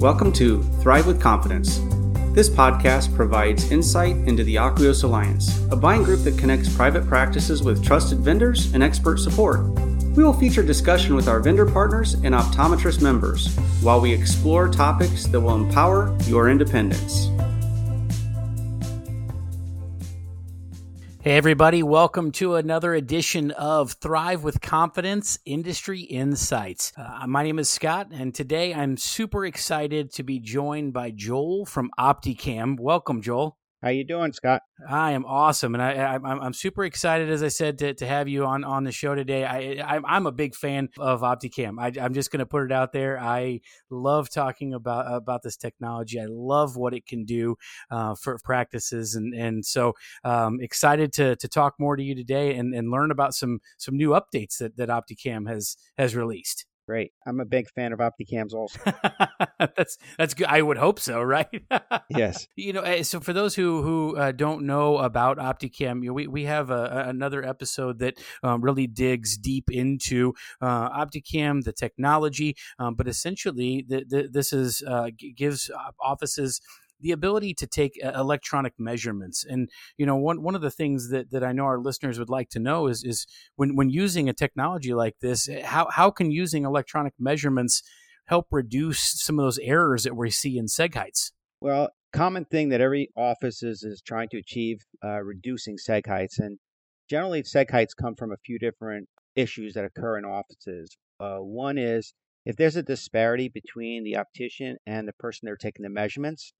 Welcome to Thrive with Confidence. This podcast provides insight into the Acquios Alliance, a buying group that connects private practices with trusted vendors and expert support. We will feature discussion with our vendor partners and optometrist members while we explore topics that will empower your independence. Hey, everybody, welcome to another edition of Thrive with Confidence Industry Insights. Uh, my name is Scott, and today I'm super excited to be joined by Joel from Optikam. Welcome, Joel. How you doing, Scott? I am awesome, and I, I, am super excited, as I said, to, to have you on, on the show today. I, I am a big fan of Optikam. I, am just going to put it out there. I love talking about about this technology. I love what it can do uh, for practices, and and so um, excited to to talk more to you today and, and learn about some some new updates that that Optikam has has released. Great. I'm a big fan of Optikams also. that's that's good. I would hope so, right? yes. You know, eh, so for those who who uh, don't know about Optikam, you know, we we have a, another episode that um, really digs deep into uh, Optikam, the technology, um, but essentially, the, the, this is uh, gives offices the ability to take uh, electronic measurements. And you know, one one of the things that that I know our listeners would like to know is is when when using a technology like this, eh, how how can using electronic measurements help reduce some of those errors that we see in seg heights? Well, common thing that every office is is trying to achieve uh, reducing seg heights, and generally seg heights come from a few different issues that occur in offices. Uh, one is if there's a disparity between the optician and the person they're taking the measurements,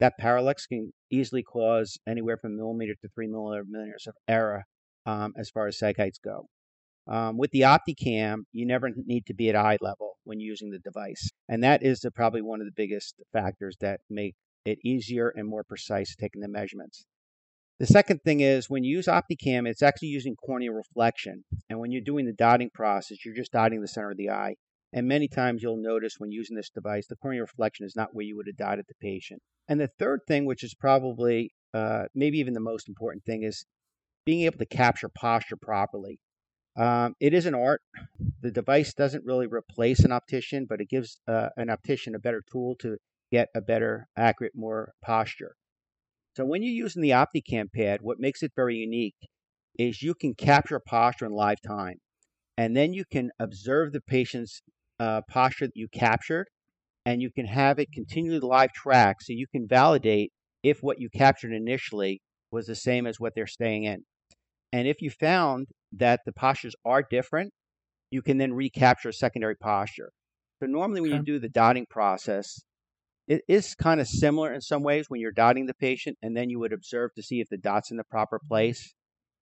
that parallax can easily cause anywhere from millimeter to three millimeters of error um, as far as seg heights go. Um, with the Optikam, you never need to be at eye level when using the device. And that is the, probably one of the biggest factors that make it easier and more precise taking the measurements. The second thing is when you use Optikam, it's actually using corneal reflection. And when you're doing the dotting process, you're just dotting the center of the eye. And many times you'll notice when using this device, the corneal reflection is not where you would have dotted the patient. And the third thing, which is probably uh, maybe even the most important thing, is being able to capture posture properly. Um, it is an art. The device doesn't really replace an optician, but it gives uh, an optician a better tool to get a better, accurate, more posture. So when you're using the Optikam pad, what makes it very unique is you can capture posture in live time, and then you can observe the patient's uh, posture that you captured, and you can have it continually live track so you can validate if what you captured initially was the same as what they're staying in. And if you found that the postures are different, you can then recapture a secondary posture. So normally when okay. you do the dotting process, it is kind of similar in some ways when you're dotting the patient and then you would observe to see if the dot's in the proper mm-hmm. place.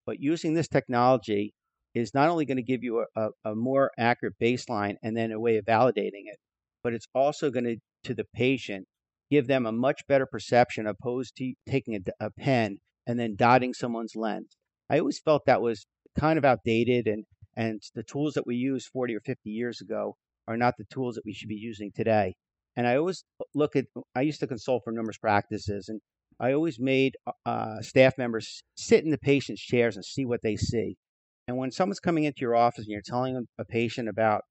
But using this technology is not only going to give you a, a, a more accurate baseline and then a way of validating it, but it's also going to, to the patient, give them a much better perception opposed to taking a, a pen and then dotting someone's lens. I always felt that was kind of outdated and, and the tools that we used 40 or 50 years ago are not the tools that we should be using today. And I always look at, I used to consult for numerous practices, and I always made uh, staff members sit in the patient's chairs and see what they see. And when someone's coming into your office and you're telling a patient about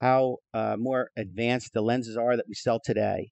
how uh, more advanced the lenses are that we sell today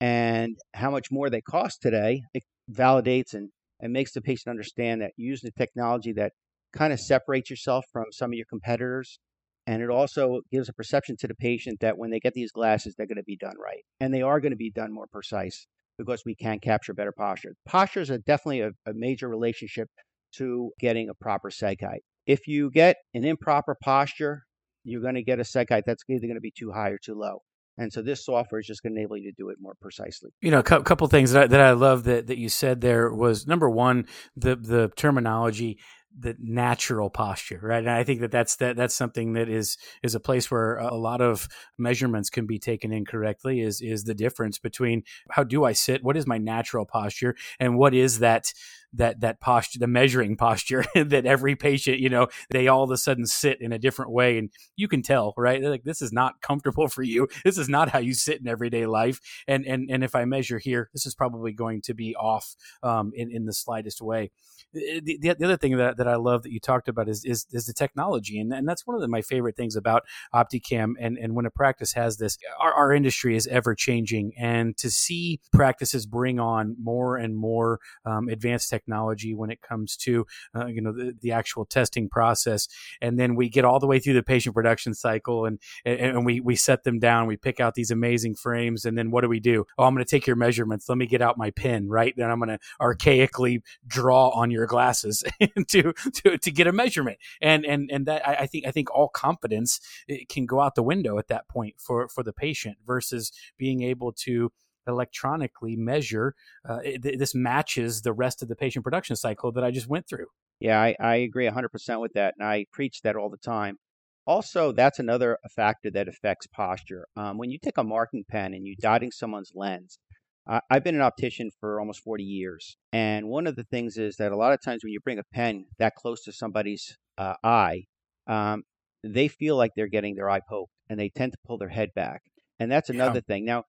and how much more they cost today, it validates and, and makes the patient understand that using the technology that kind of separates yourself from some of your competitors. And it also gives a perception to the patient that when they get these glasses, they're going to be done right. And they are going to be done more precise because we can capture better posture. Posture is definitely a, a major relationship to getting a proper seg height. If you get an improper posture, you're going to get a seg height that's either going to be too high or too low. And so this software is just going to enable you to do it more precisely. You know, a couple things that I, that I love that, that you said there was number one, the the terminology the natural posture, right? And I think that that's that that's something that is is a place where a lot of measurements can be taken incorrectly. Is is the difference between how do I sit? What is my natural posture, and what is that that that posture, the measuring posture that every patient, you know, they all of a sudden sit in a different way, and you can tell, right? They're like this is not comfortable for you. This is not how you sit in everyday life. And and and if I measure here, this is probably going to be off um, in in the slightest way. The, the, the other thing that, that I love that you talked about is is, is the technology, and, and that's one of the, my favorite things about Optikam. And and when a practice has this, our, our industry is ever changing, and to see practices bring on more and more um, advanced technology when it comes to uh, you know the, the actual testing process, and then we get all the way through the patient production cycle, and and, and we we set them down, we pick out these amazing frames, and then what do we do? Oh, I'm going to take your measurements. Let me get out my pen, right? Then I'm going to archaically draw on your glasses to, to to get a measurement, and and and that I, I think I think all confidence can go out the window at that point for for the patient versus being able to electronically measure. Uh, it, this matches the rest of the patient production cycle that I just went through. Yeah, I, I agree 100% with that. And I preach that all the time. Also, that's another factor that affects posture. Um, when you take a marking pen and you're dotting someone's lens, uh, I've been an optician for almost 40 years. And one of the things is that a lot of times when you bring a pen that close to somebody's uh, eye, um, they feel like they're getting their eye poked and they tend to pull their head back. And that's another yeah. thing. Now,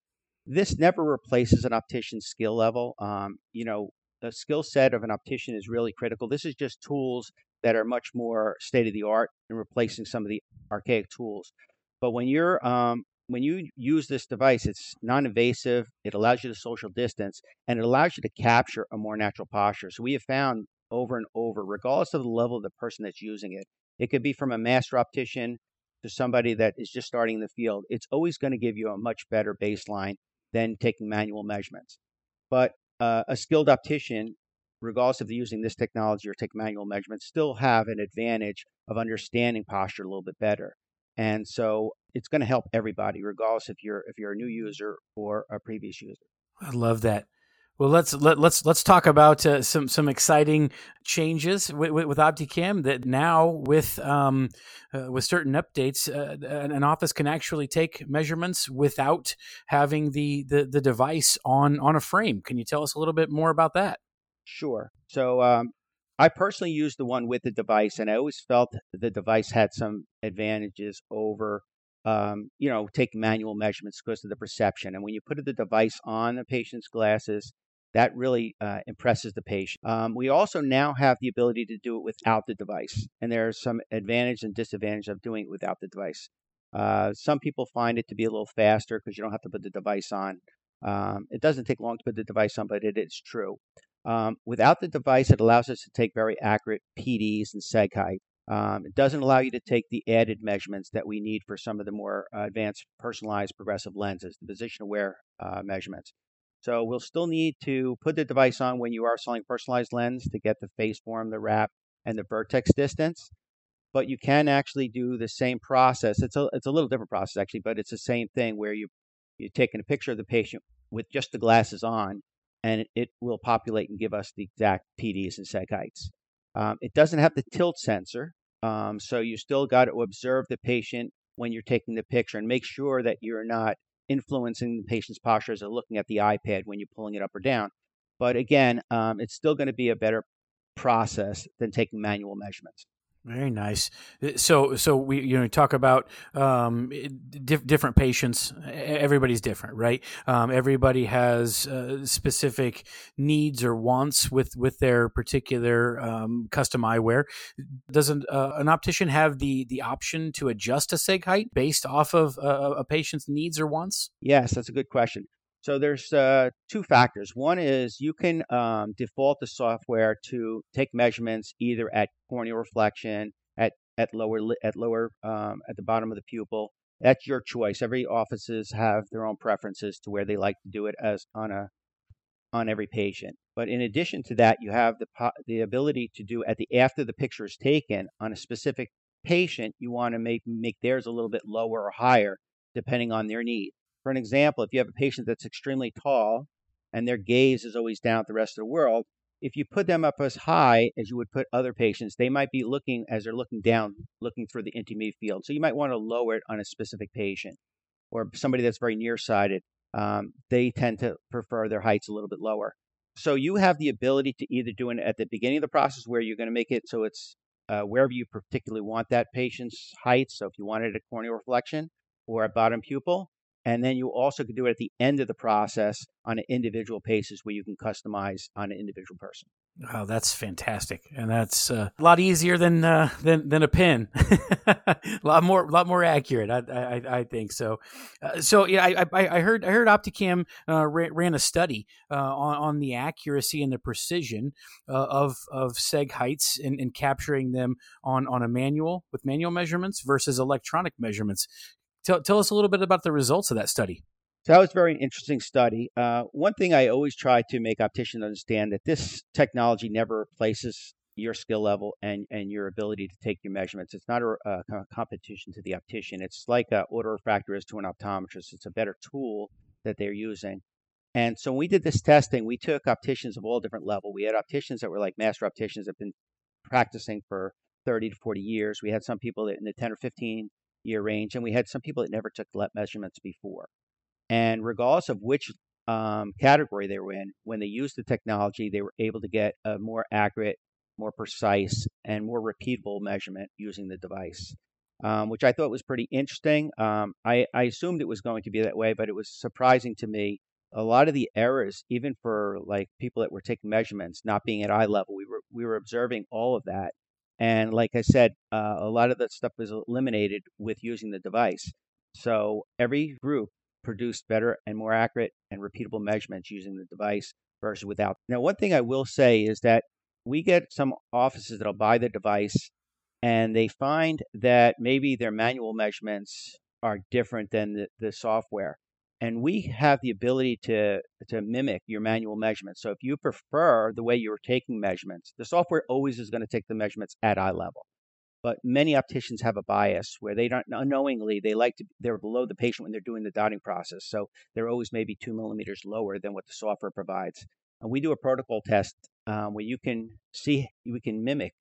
this never replaces an optician's skill level. Um, you know, the skill set of an optician is really critical. This is just tools that are much more state of the art in replacing some of the archaic tools. But when you're um, when you use this device, it's non-invasive. It allows you to social distance, and it allows you to capture a more natural posture. So we have found over and over, regardless of the level of the person that's using it, it could be from a master optician to somebody that is just starting the field. It's always going to give you a much better baseline than taking manual measurements. But uh, a skilled optician, regardless of using this technology or take manual measurements, still have an advantage of understanding posture a little bit better. And so it's going to help everybody, regardless if you're if you're a new user or a previous user. I love that. Well, let's let, let's let's talk about uh, some some exciting changes with, with, with Optikam that now with um, uh, with certain updates, uh, an office can actually take measurements without having the, the the device on on a frame. Can you tell us a little bit more about that? Sure. So um, I personally use the one with the device, and I always felt the device had some advantages over um, you know, taking manual measurements because of the perception. And when you put the device on the patient's glasses, that really uh, impresses the patient. Um, we also now have the ability to do it without the device, and there are some advantage and disadvantage of doing it without the device. Uh, some people find it to be a little faster because you don't have to put the device on. Um, it doesn't take long to put the device on, but it is true. Um, without the device, it allows us to take very accurate PDs and seg height. Um, it doesn't allow you to take the added measurements that we need for some of the more uh, advanced personalized progressive lenses, the position aware uh, measurements. So we'll still need to put the device on when you are selling personalized lens to get the face form, the wrap, and the vertex distance. But you can actually do the same process. It's a it's a little different process actually, but it's the same thing where you you're taking a picture of the patient with just the glasses on, and it, it will populate and give us the exact PDs and seg heights. Um, it doesn't have the tilt sensor, um, so you still got to observe the patient when you're taking the picture and make sure that you're not influencing the patient's posture as they're looking at the iPad when you're pulling it up or down. But again, um, it's still going to be a better process than taking manual measurements. Very nice. Uh, so, so we you know talk about um, different patients. Everybody's different, right? Um, everybody has uh, specific needs or wants with with their particular um, custom eyewear. Doesn't uh, an optician have the the option to adjust a seg height based off of uh, a patient's needs or wants? Yes, that's a good question. So there's uh, two factors. One is you can um, default the software to take measurements either at corneal reflection, at at lower at lower um, at the bottom of the pupil. That's your choice. Every offices have their own preferences to where they like to do it as on a on every patient. But in addition to that, you have the the ability to do at the after the picture is taken on a specific patient. You want to make make theirs a little bit lower or higher depending on their need. For an example, if you have a patient that's extremely tall and their gaze is always down at the rest of the world, if you put them up as high as you would put other patients, they might be looking as they're looking down, looking through the intermediate field. So you might want to lower it on a specific patient or somebody that's very nearsighted. Um, they tend to prefer their heights a little bit lower. So you have the ability to either do it at the beginning of the process where you're going to make it so it's uh, wherever you particularly want that patient's height. So if you wanted a corneal reflection or a bottom pupil, and then you also can do it at the end of the process on an individual basis where you can customize on an individual person. Oh, that's fantastic, and that's uh, a lot easier than uh, than than a pen. a lot more, a lot more accurate. I I, I think so. Uh, so yeah, I, I, heard I heard Optikam uh, ran, ran, a study uh, on, on the accuracy and the precision uh, of of seg heights and capturing them on on a manual with manual measurements versus electronic measurements. Tell tell us a little bit about the results of that study. So that was a very interesting study. Uh, one thing I always try to make opticians understand that this technology never replaces your skill level and, and your ability to take your measurements. It's not a, a competition to the optician. It's like an autorefractor is to an optometrist. It's a better tool that they're using. And so when we did this testing, we took opticians of all different level. We had opticians that were like master opticians that have been practicing for 30 to 40 years. We had some people in the 10 or 15 year range, and we had some people that never took LEP measurements before. And regardless of which um, category they were in, when they used the technology, they were able to get a more accurate, more precise, and more repeatable measurement using the device, um, which I thought was pretty interesting. Um, I, I assumed it was going to be that way, but it was surprising to me. A lot of the errors, even for like people that were taking measurements, not being at eye level, we were we were observing all of that. And like I said, uh, a lot of that stuff was eliminated with using the device. So every group produced better and more accurate and repeatable measurements using the device versus without. Now, one thing I will say is that we get some offices that'll buy the device and they find that maybe their manual measurements are different than the, the software. And we have the ability to, to mimic your manual measurements. So if you prefer the way you're taking measurements, the software always is going to take the measurements at eye level. But many opticians have a bias where they don't unknowingly they like to they're below the patient when they're doing the dotting process, so they're always maybe two millimeters lower than what the software provides. And we do a protocol test um, where you can see we can mimic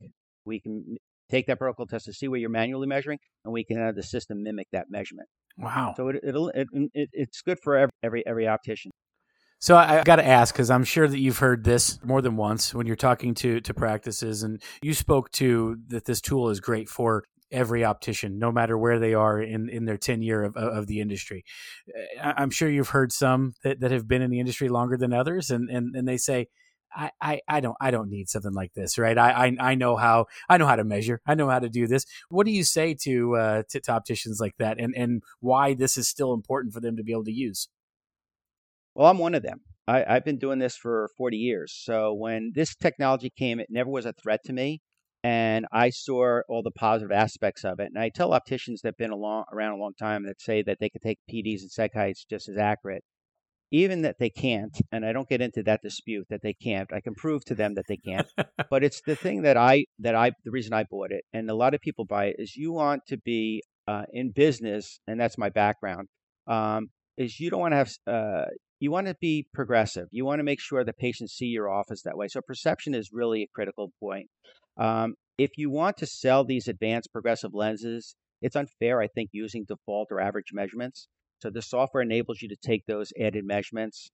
we can take that protocol test to see where you're manually measuring, and we can have the system mimic that measurement. Wow! So it, it'll it, it, it's good for every every, every optician. So I, I got to ask because I'm sure that you've heard this more than once when you're talking to to practices, and you spoke to that this tool is great for every optician, no matter where they are in, in their tenure of, of the industry. Eh, I'm sure you've heard some that, that have been in the industry longer than others, and, and, and they say, I, I, I don't I don't need something like this, right? I, I I know how I know how to measure. I know how to do this. What do you say to uh, to, opticians like that, and and why this is still important for them to be able to use? Well, I'm one of them. I, I've been doing this for 40 years. So when this technology came, it never was a threat to me. And I saw all the positive aspects of it. And I tell opticians that have been along, around a long time that say that they can take PDs and heights just as accurate. Even that they can't, and I don't get into that dispute that they can't. I can prove to them that they can't. but it's the thing that I that I the reason I bought it, and a lot of people buy it is you want to be uh, in business, and that's my background. Um, is you don't want to have uh, you want to be progressive. You want to make sure that patients see your office that way. So perception is really a critical point. Um, if you want to sell these advanced progressive lenses, it's unfair, I think, using default or average measurements. So the software enables you to take those added measurements.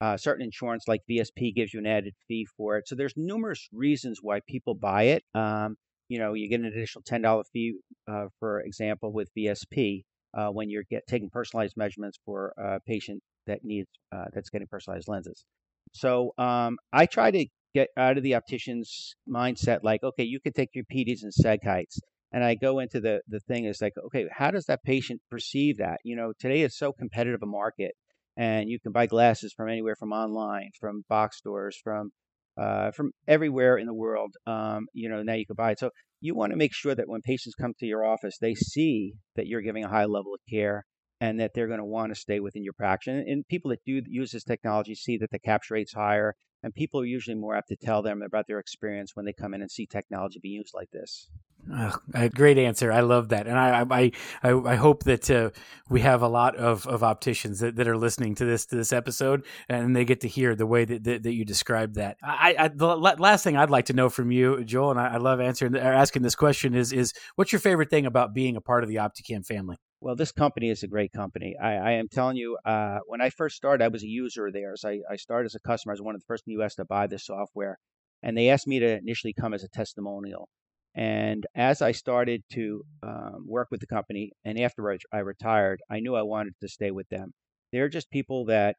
Uh, certain insurance like VSP gives you an added fee for it. So there's numerous reasons why people buy it. Um, you know, you get an additional ten dollar fee, uh, for example, with VSP uh, when you're get, taking personalized measurements for a patient that needs uh, that's getting personalized lenses. So um, I try to get out of the optician's mindset, like, okay, you can take your PDs and seg heights, and I go into the the thing is like, okay, how does that patient perceive that? You know, today is so competitive a market, and you can buy glasses from anywhere from online, from box stores, from uh, from everywhere in the world. Um, you know, now you can buy it. So you want to make sure that when patients come to your office, they see that you're giving a high level of care and that they're going to want to stay within your practice. And, people that do use this technology see that the capture rate's higher, and people are usually more apt to tell them about their experience when they come in and see technology being used like this. Oh, great answer. I love that, and I I I, I hope that uh, we have a lot of, of opticians that, that are listening to this to this episode, and they get to hear the way that, that, that you described that. I, I, the last thing I'd like to know from you, Joel, and I, I love answering or asking this question is is what's your favorite thing about being a part of the Optikam family? Well, this company is a great company. I, I am telling you, uh, when I first started, I was a user of theirs. I, I started as a customer. I was one of the first in the U.S. to buy this software. And they asked me to initially come as a testimonial. And as I started to um, work with the company, and after I retired, I knew I wanted to stay with them. They're just people that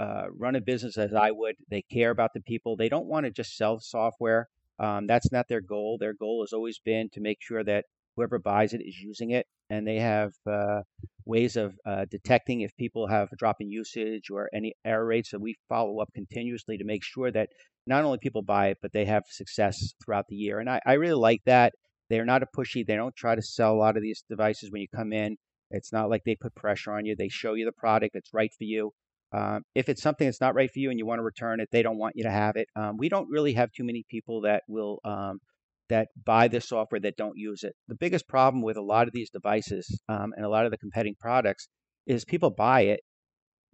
uh, run a business as I would. They care about the people. They don't want to just sell software. Um, that's not their goal. Their goal has always been to make sure that whoever buys it is using it, and they have uh, ways of uh, detecting if people have a drop in usage or any error rates. So we follow up continuously to make sure that not only people buy it, but they have success throughout the year. And I, I really like that. They're not a pushy. They don't try to sell a lot of these devices when you come in. It's not like they put pressure on you. They show you the product that's right for you. Um, if it's something that's not right for you and you want to return it, they don't want you to have it. Um, we don't really have too many people that will um, that buy this software that don't use it. The biggest problem with a lot of these devices um, and a lot of the competing products is people buy it,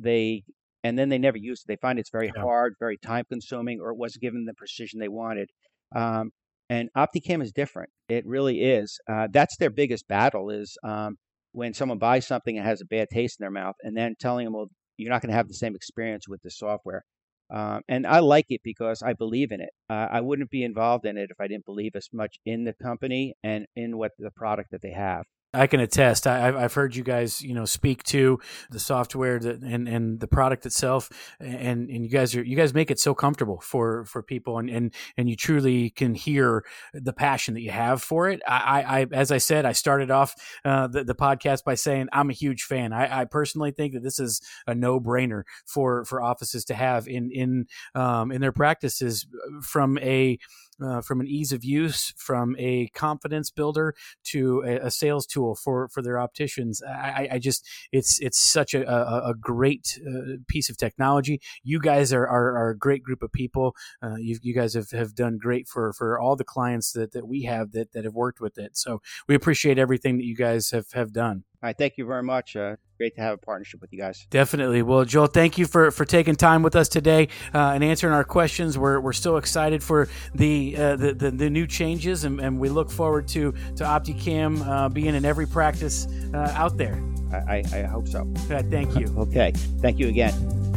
they and then they never use it. They find it's very yeah. hard, very time consuming, or it wasn't given the precision they wanted. Um, and Optikam is different. It really is. Uh, that's their biggest battle is um, when someone buys something and has a bad taste in their mouth, and then telling them, well, you're not going to have the same experience with the software. Um, and I like it because I believe in it. Uh, I wouldn't be involved in it if I didn't believe as much in the company and in what the product that they have. I can attest. I, have heard you guys, you know, speak to the software that, and and the product itself, and and you guys are you guys make it so comfortable for for people, and and and you truly can hear the passion that you have for it. I, I as I said, I started off uh, the the podcast by saying I'm a huge fan. I, I personally think that this is a no brainer for for offices to have in in um, in their practices from a uh, from an ease of use, from a confidence builder to a, a sales tool for for their opticians. I, I just it's it's such a, a, a great uh, piece of technology. You guys are, are, are a great group of people. Uh, you, you guys have, have done great for for all the clients that, that we have that, that have worked with it. So we appreciate everything that you guys have, have done. All right, thank you very much. Uh, great to have a partnership with you guys. Definitely. Well, Joel, thank you for, for taking time with us today uh, and answering our questions. We're, we're so excited for the, uh, the, the, the new changes, and, and we look forward to to Optikam uh, being in every practice uh, out there. I, I, hope so. thank you. okay. Thank you again.